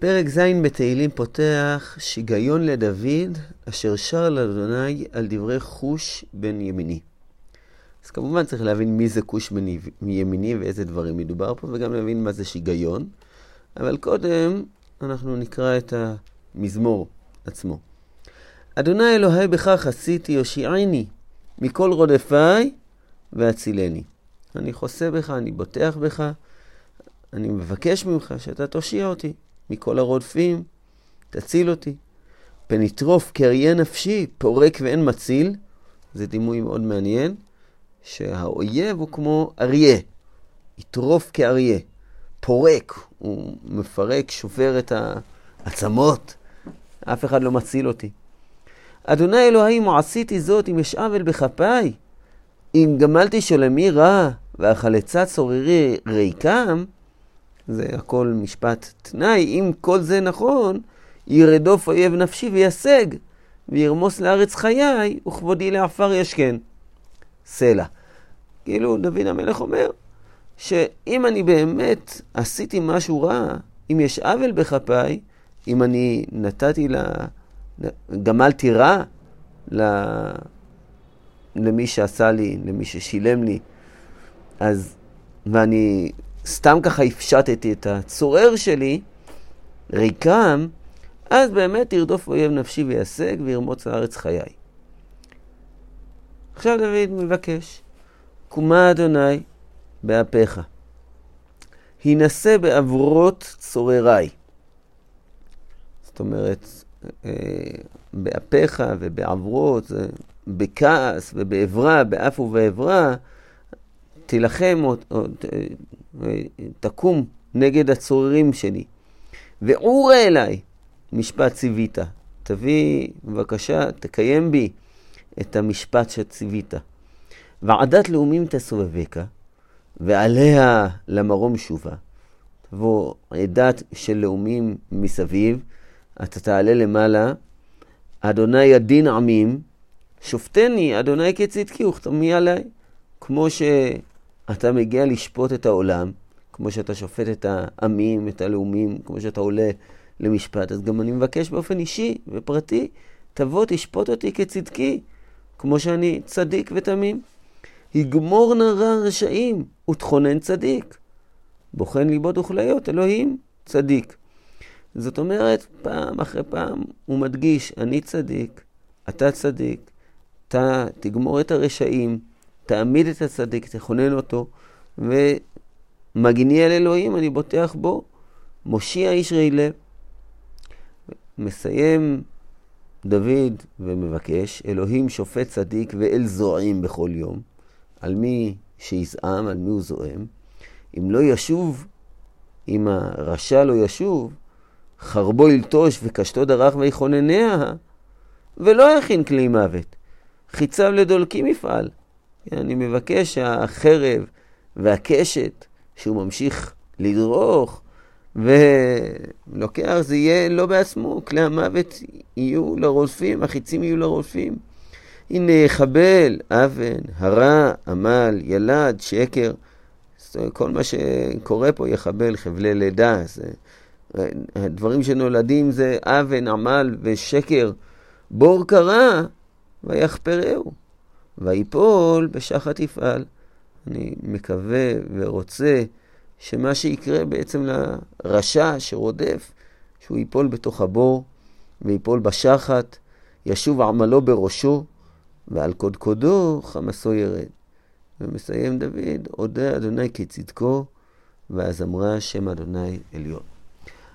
פרק ז' בתהילים פותח שיגיון לדוד, אשר שר לאדוני על דברי חוש בן ימיני. אז כמובן צריך להבין מי זה כוש בן ימיני ואיזה דברים מדובר פה, וגם להבין מה זה שיגיון. אבל קודם אנחנו נקרא את המזמור עצמו. אדוני אלוהי בכך עשיתי, יושיעני מכל רודפיי והצילני. אני חוסה בך, אני בוטח בך, אני מבקש ממך שאתה תושיע אותי. מכל הרודפים, תציל אותי. פן יטרוף נפשי, פורק ואין מציל. זה דימוי מאוד מעניין, שהאויב הוא כמו אריה, יטרוף כאריה, פורק, הוא מפרק, שובר את העצמות, אף אחד לא מציל אותי. אדוני אלוהים, עשיתי זאת אם יש עוול בכפיי, אם גמלתי שולמי רע, והחלצה צוררי ריקם, זה הכל משפט תנאי, אם כל זה נכון, ירדוף אויב נפשי וישג, וירמוס לארץ חיי, וכבודי לעפר ישכן. סלע. כאילו, דוד המלך אומר, שאם אני באמת עשיתי משהו רע, אם יש עוול בכפיי, אם אני נתתי לה, גמלתי רע ל... למי שעשה לי, למי ששילם לי, אז, ואני סתם ככה הפשטתי את הצורר שלי, ריקם, אז באמת ירדוף אויב נפשי וישג וירמוץ לארץ חיי. עכשיו דוד מבקש, קומה אדוני באפיך, הנשא בעברות צורריי. זאת אומרת, אה, באפיך ובעברות, בכעס ובעברה, באף ובעברה, תילחם או, או תקום נגד הצוררים שלי. ועורה אליי, משפט ציווית. תביא, בבקשה, תקיים בי את המשפט שציווית. ועדת לאומים תסובבך, ועליה למרום שובה. תבוא עדת של לאומים מסביב, אתה תעלה למעלה, אדוני ידין עמים, שופטני, אדוני כצדקי וכתמי עליי. כמו ש... אתה מגיע לשפוט את העולם, כמו שאתה שופט את העמים, את הלאומים, כמו שאתה עולה למשפט, אז גם אני מבקש באופן אישי ופרטי, תבוא תשפוט אותי כצדקי, כמו שאני צדיק ותמים. יגמור נרע רשעים ותכונן צדיק. בוחן ליבות וכליות, אלוהים צדיק. זאת אומרת, פעם אחרי פעם הוא מדגיש, אני צדיק, אתה צדיק, אתה תגמור את הרשעים, תעמיד את הצדיק, תכונן אותו, ומגיני אל אלוהים, אני בוטח בו, מושיע איש רעי לב. מסיים דוד ומבקש, אלוהים שופט צדיק ואל זועם בכל יום. על מי שיזעם, על מי הוא זועם. אם לא ישוב, אם הרשע לא ישוב, חרבו ילטוש וקשתו דרך ויכונניה, ולא יכין כלי מוות. חיציו לדולקים יפעל. אני מבקש שהחרב והקשת, שהוא ממשיך לדרוך ולוקח, זה יהיה לא בעצמו, כלי המוות יהיו לרודפים, החיצים יהיו לרודפים. הנה חבל, אבן, הרע, עמל, ילד, שקר. כל מה שקורה פה יחבל, חבלי לידה. זה, הדברים שנולדים זה אבן, עמל ושקר. בור קרה ויחפרהו. ויפול בשחת יפעל. אני מקווה ורוצה שמה שיקרה בעצם לרשע שרודף, שהוא ייפול בתוך הבור ויפול בשחת, ישוב עמלו בראשו, ועל קודקודו חמסו ירד. ומסיים דוד, אודה אדוני כצדקו, ואז אמרה שם אדוני עליון.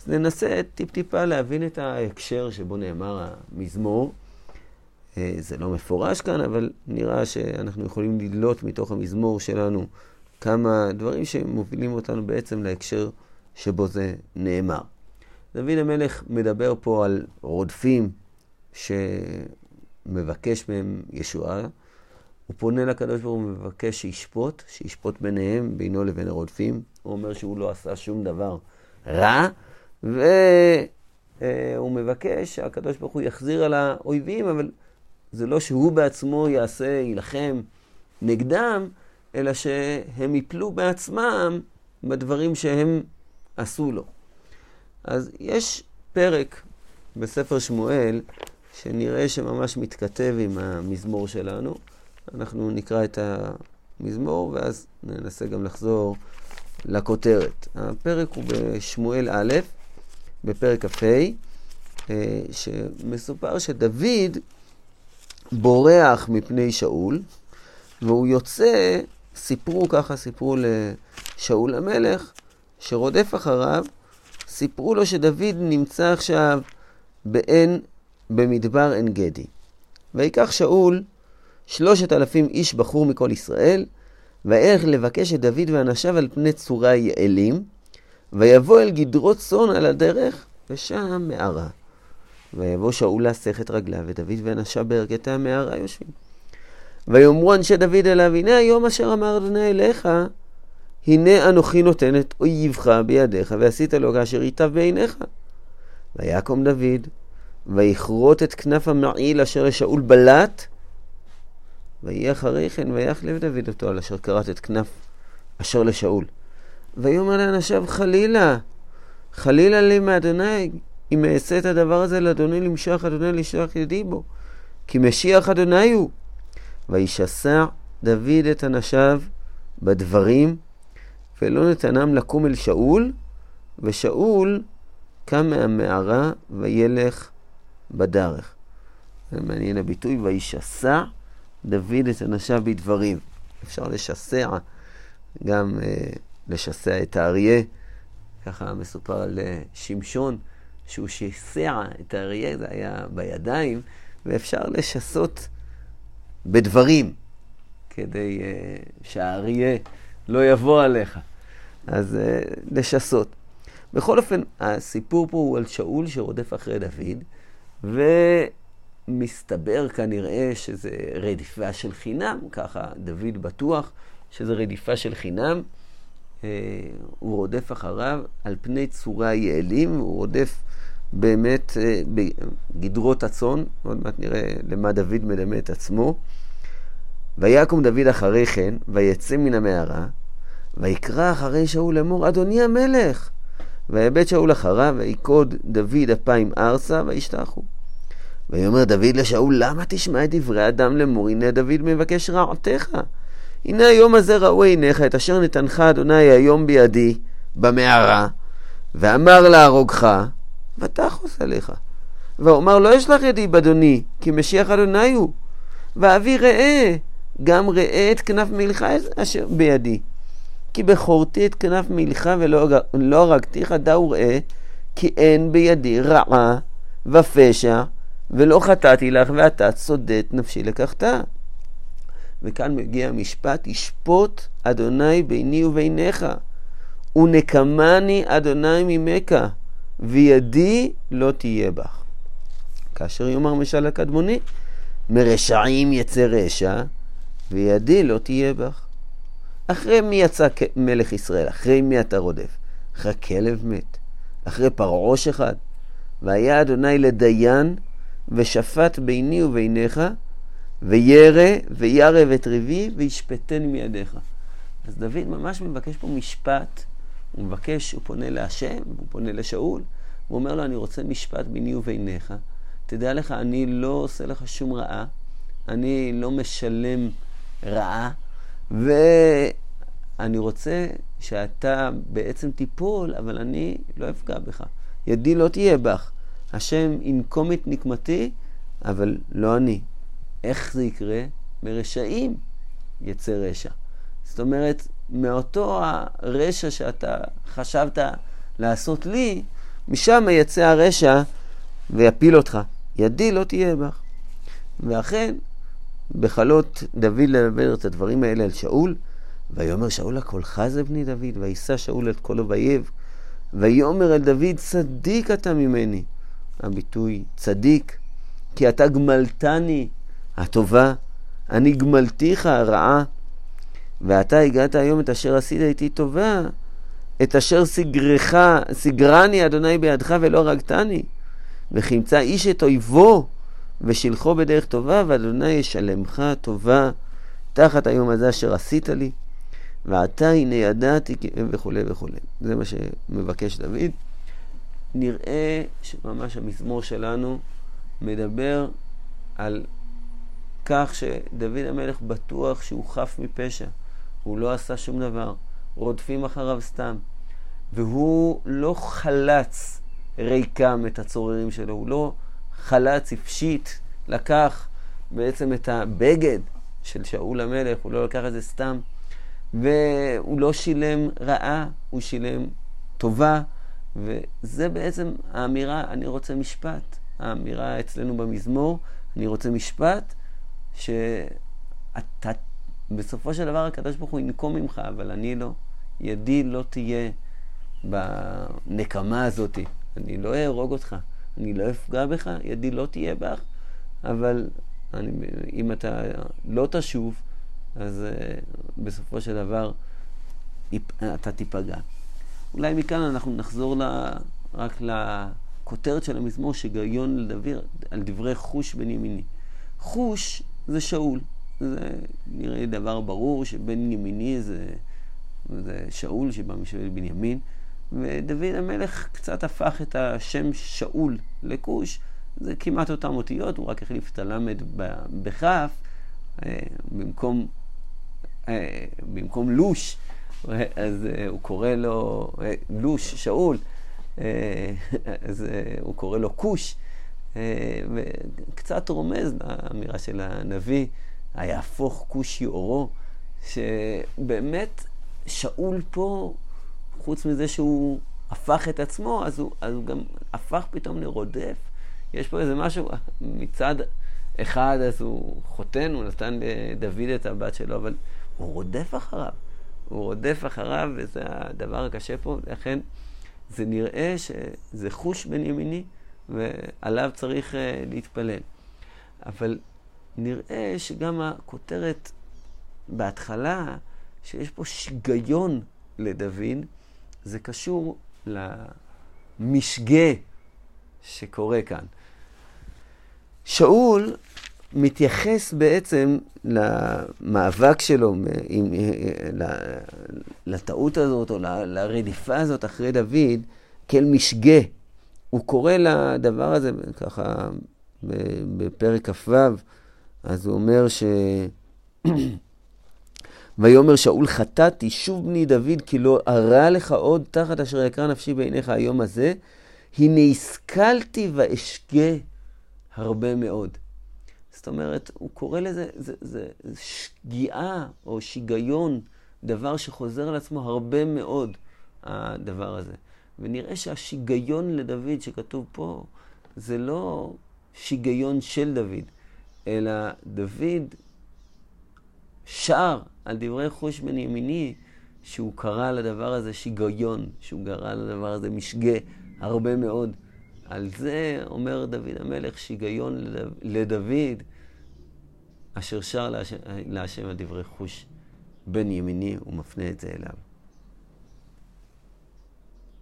אז ננסה טיפ-טיפה להבין את ההקשר שבו נאמר המזמור. אה, זה לא מפורש כאן, אבל נראה שאנחנו יכולים לדלות מתוך המזמור שלנו כמה דברים שמובילים אותנו בעצם להקשר שבו זה נאמר. דוד המלך מדבר פה על רודפים שמבקש מהם ישועה. הוא פונה לקדוש ברוך הוא ומבקש שישפוט, שישפוט ביניהם, בינו לבין הרודפים. הוא אומר שהוא לא עשה שום דבר רע, והוא מבקש שהקדוש ברוך הוא יחזיר על האויבים, אבל זה לא שהוא בעצמו יעשה, יילחם נגדם, אלא שהם יפלו בעצמם בדברים שהם עשו לו. אז יש פרק בספר שמואל שנראה שממש מתכתב עם המזמור שלנו. אנחנו נקרא את המזמור ואז ננסה גם לחזור לכותרת. הפרק הוא בשמואל א', בפרק כ"ה, אה, שמסופר שדוד בורח מפני שאול, והוא יוצא, סיפרו ככה, סיפרו לשאול המלך, שרודף אחריו, סיפרו לו שדוד נמצא עכשיו בעין, במדבר עין גדי. ויקח שאול שלושת אלפים איש בחור מכל ישראל, וילך לבקש את דוד ואנשיו על פני צורה יעלים, ויבוא אל גדרות צאן על הדרך, ושם מערה. ויבוא שאול להסך את רגליו, ודוד ואנשיו בערכי המערה יושבים. ויאמרו אנשי דוד אליו, הנה היום אשר אמר אדוני אליך, הנה אנוכי נותן את אויבך בידיך, ועשית לו כאשר ייטב בעיניך. ויקום דוד, ויכרות את כנף המעיל אשר לשאול בלט, ויהי אחרי כן, ויחלב דוד אותו על אשר כרת את כנף אשר לשאול. ויאמר לאנשיו, חלילה, חלילה לי מאדוני, אם אעשה את הדבר הזה לאדוני למשוח אדוני לשלוח ידי בו, כי משיח אדוני הוא. וישסע דוד את אנשיו בדברים, ולא נתנם לקום אל שאול, ושאול קם מהמערה וילך בדרך. זה מעניין הביטוי, וישסע דוד את אנשיו בדברים. אפשר לשסע, גם אה, לשסע את האריה, ככה מסופר על אה, שמשון, שהוא שיסע את האריה, זה היה בידיים, ואפשר לשסות בדברים, כדי אה, שהאריה לא יבוא עליך. אז אה, לשסות. בכל אופן, הסיפור פה הוא על שאול שרודף אחרי דוד, ומסתבר כנראה שזה רדיפה של חינם, ככה דוד בטוח שזה רדיפה של חינם. אה, הוא רודף אחריו על פני צורה יעלים, הוא רודף באמת אה, בגדרות הצאן, עוד מעט נראה למה דוד מדמה את עצמו. ויקום דוד אחרי כן, ויצא מן המערה, ויקרא אחרי שאול לאמור, אדוני המלך. ויבט שאול אחריו, ויקוד דוד אפיים ארצה, וישתחו. ויאמר דוד לשאול, למה תשמע את דברי אדם לאמור, הנה דוד מבקש רעתך. הנה היום הזה ראו עיניך את אשר נתנך אדוני היום בידי, במערה, ואמר להרוגך, ותחוס עליך. ואומר לא אשלח ידי באדוני, כי משיח אדוני הוא. ואבי ראה, גם ראה את כנף מלך אשר בידי. כי בכורתי את כנף מלך ולא לא הרגתיך, דע וראה, כי אין בידי רעה ופשע, ולא חטאתי לך, ואתה צודק נפשי לקחת. וכאן מגיע המשפט, ישפוט אדוני ביני וביניך, ונקמני אדוני ממך, וידי לא תהיה בך. כאשר יאמר משל הקדמוני, מרשעים יצא רשע, וידי לא תהיה בך. אחרי מי יצא מלך ישראל? אחרי מי אתה רודף? אחרי כלב מת? אחרי פרעוש אחד? והיה אדוני לדיין, ושפט ביני וביניך, וירא וירב את ריבי, וישפטני מידיך. אז דוד ממש מבקש פה משפט, הוא מבקש, הוא פונה להשם, הוא פונה לשאול, הוא אומר לו, אני רוצה משפט ביני וביניך. תדע לך, אני לא עושה לך שום רעה, אני לא משלם רעה, ואני רוצה שאתה בעצם תיפול, אבל אני לא אפגע בך. ידי לא תהיה בך. השם ינקום את נקמתי, אבל לא אני. איך זה יקרה? מרשעים יצא רשע. זאת אומרת, מאותו הרשע שאתה חשבת לעשות לי, משם יצא הרשע ויפיל אותך. ידי לא תהיה בך. ואכן, בחלות דוד לדבר את הדברים האלה על שאול, ויאמר שאול הקולך זה בני דוד, ויישא שאול את כל אויב, ויאמר אל דוד צדיק אתה ממני. הביטוי צדיק, כי אתה גמלתני הטובה, אני גמלתיך הרעה, ואתה הגעת היום את אשר עשית איתי טובה, את אשר סגרך, סגרני אדוני בידך ולא הרגתני, וכימצא איש את אויבו ושילחו בדרך טובה, ואדוני ישלמך טובה תחת היום הזה אשר עשית לי, ועתה הנה ידעתי וכולי וכולי. זה מה שמבקש דוד. נראה שממש המזמור שלנו מדבר על כך שדוד המלך בטוח שהוא חף מפשע, הוא לא עשה שום דבר, רודפים אחריו סתם. והוא לא חלץ ריקם את הצוררים שלו, הוא לא חלץ, הפשיט, לקח בעצם את הבגד של שאול המלך, הוא לא לקח את זה סתם, והוא לא שילם רעה, הוא שילם טובה, וזה בעצם האמירה, אני רוצה משפט. האמירה אצלנו במזמור, אני רוצה משפט, שאתה, בסופו של דבר הקדוש ברוך הוא ינקום ממך, אבל אני לא. ידי לא תהיה בנקמה הזאת. אני לא אהרוג אותך, אני לא אפגע בך, ידי לא תהיה בך, אבל אני, אם אתה לא תשוב, אז uh, בסופו של דבר אתה תיפגע. אולי מכאן אנחנו נחזור לה, רק לכותרת של המזמור, שגיון לדבר על דברי חוש בן ימיני. חוש זה שאול. זה נראה לי דבר ברור שבן ימיני זה, זה שאול שבא משבט בנימין. ודוד המלך קצת הפך את השם שאול לכוש, זה כמעט אותן אותיות, הוא רק החליף את הלמד בכף, אה, במקום, אה, במקום לוש, אז אה, הוא קורא לו לוש, שאול, אז הוא קורא לו כוש, וקצת רומז לאמירה של הנביא, היהפוך כוש יאורו, שבאמת שאול פה חוץ מזה שהוא הפך את עצמו, אז הוא, אז הוא גם הפך פתאום לרודף. יש פה איזה משהו, מצד אחד אז הוא חותן, הוא נתן לדוד את הבת שלו, אבל הוא רודף אחריו. הוא רודף אחריו, וזה הדבר הקשה פה, לכן זה נראה שזה חוש בן ימיני, ועליו צריך uh, להתפלל. אבל נראה שגם הכותרת בהתחלה, שיש פה שיגיון לדוד, זה קשור למשגה שקורה כאן. שאול מתייחס בעצם למאבק שלו, עם, לטעות הזאת או לרדיפה הזאת אחרי דוד כאל משגה. הוא קורא לדבר הזה ככה בפרק כ"ו, אז הוא אומר ש... ויאמר שאול חטאתי, שוב בני דוד, כי לא ארע לך עוד תחת אשר יקרא נפשי בעיניך היום הזה. הנה השכלתי ואשגה הרבה מאוד. זאת אומרת, הוא קורא לזה, זה, זה, זה שגיאה או שיגיון, דבר שחוזר על עצמו הרבה מאוד, הדבר הזה. ונראה שהשיגיון לדוד שכתוב פה, זה לא שיגיון של דוד, אלא דוד שר על דברי חוש בן ימיני, שהוא קרא לדבר הזה שיגיון, שהוא קרא לדבר הזה משגה הרבה מאוד. על זה אומר דוד המלך, שיגיון לדוד, אשר שר להשם על דברי חוש בן ימיני, הוא מפנה את זה אליו.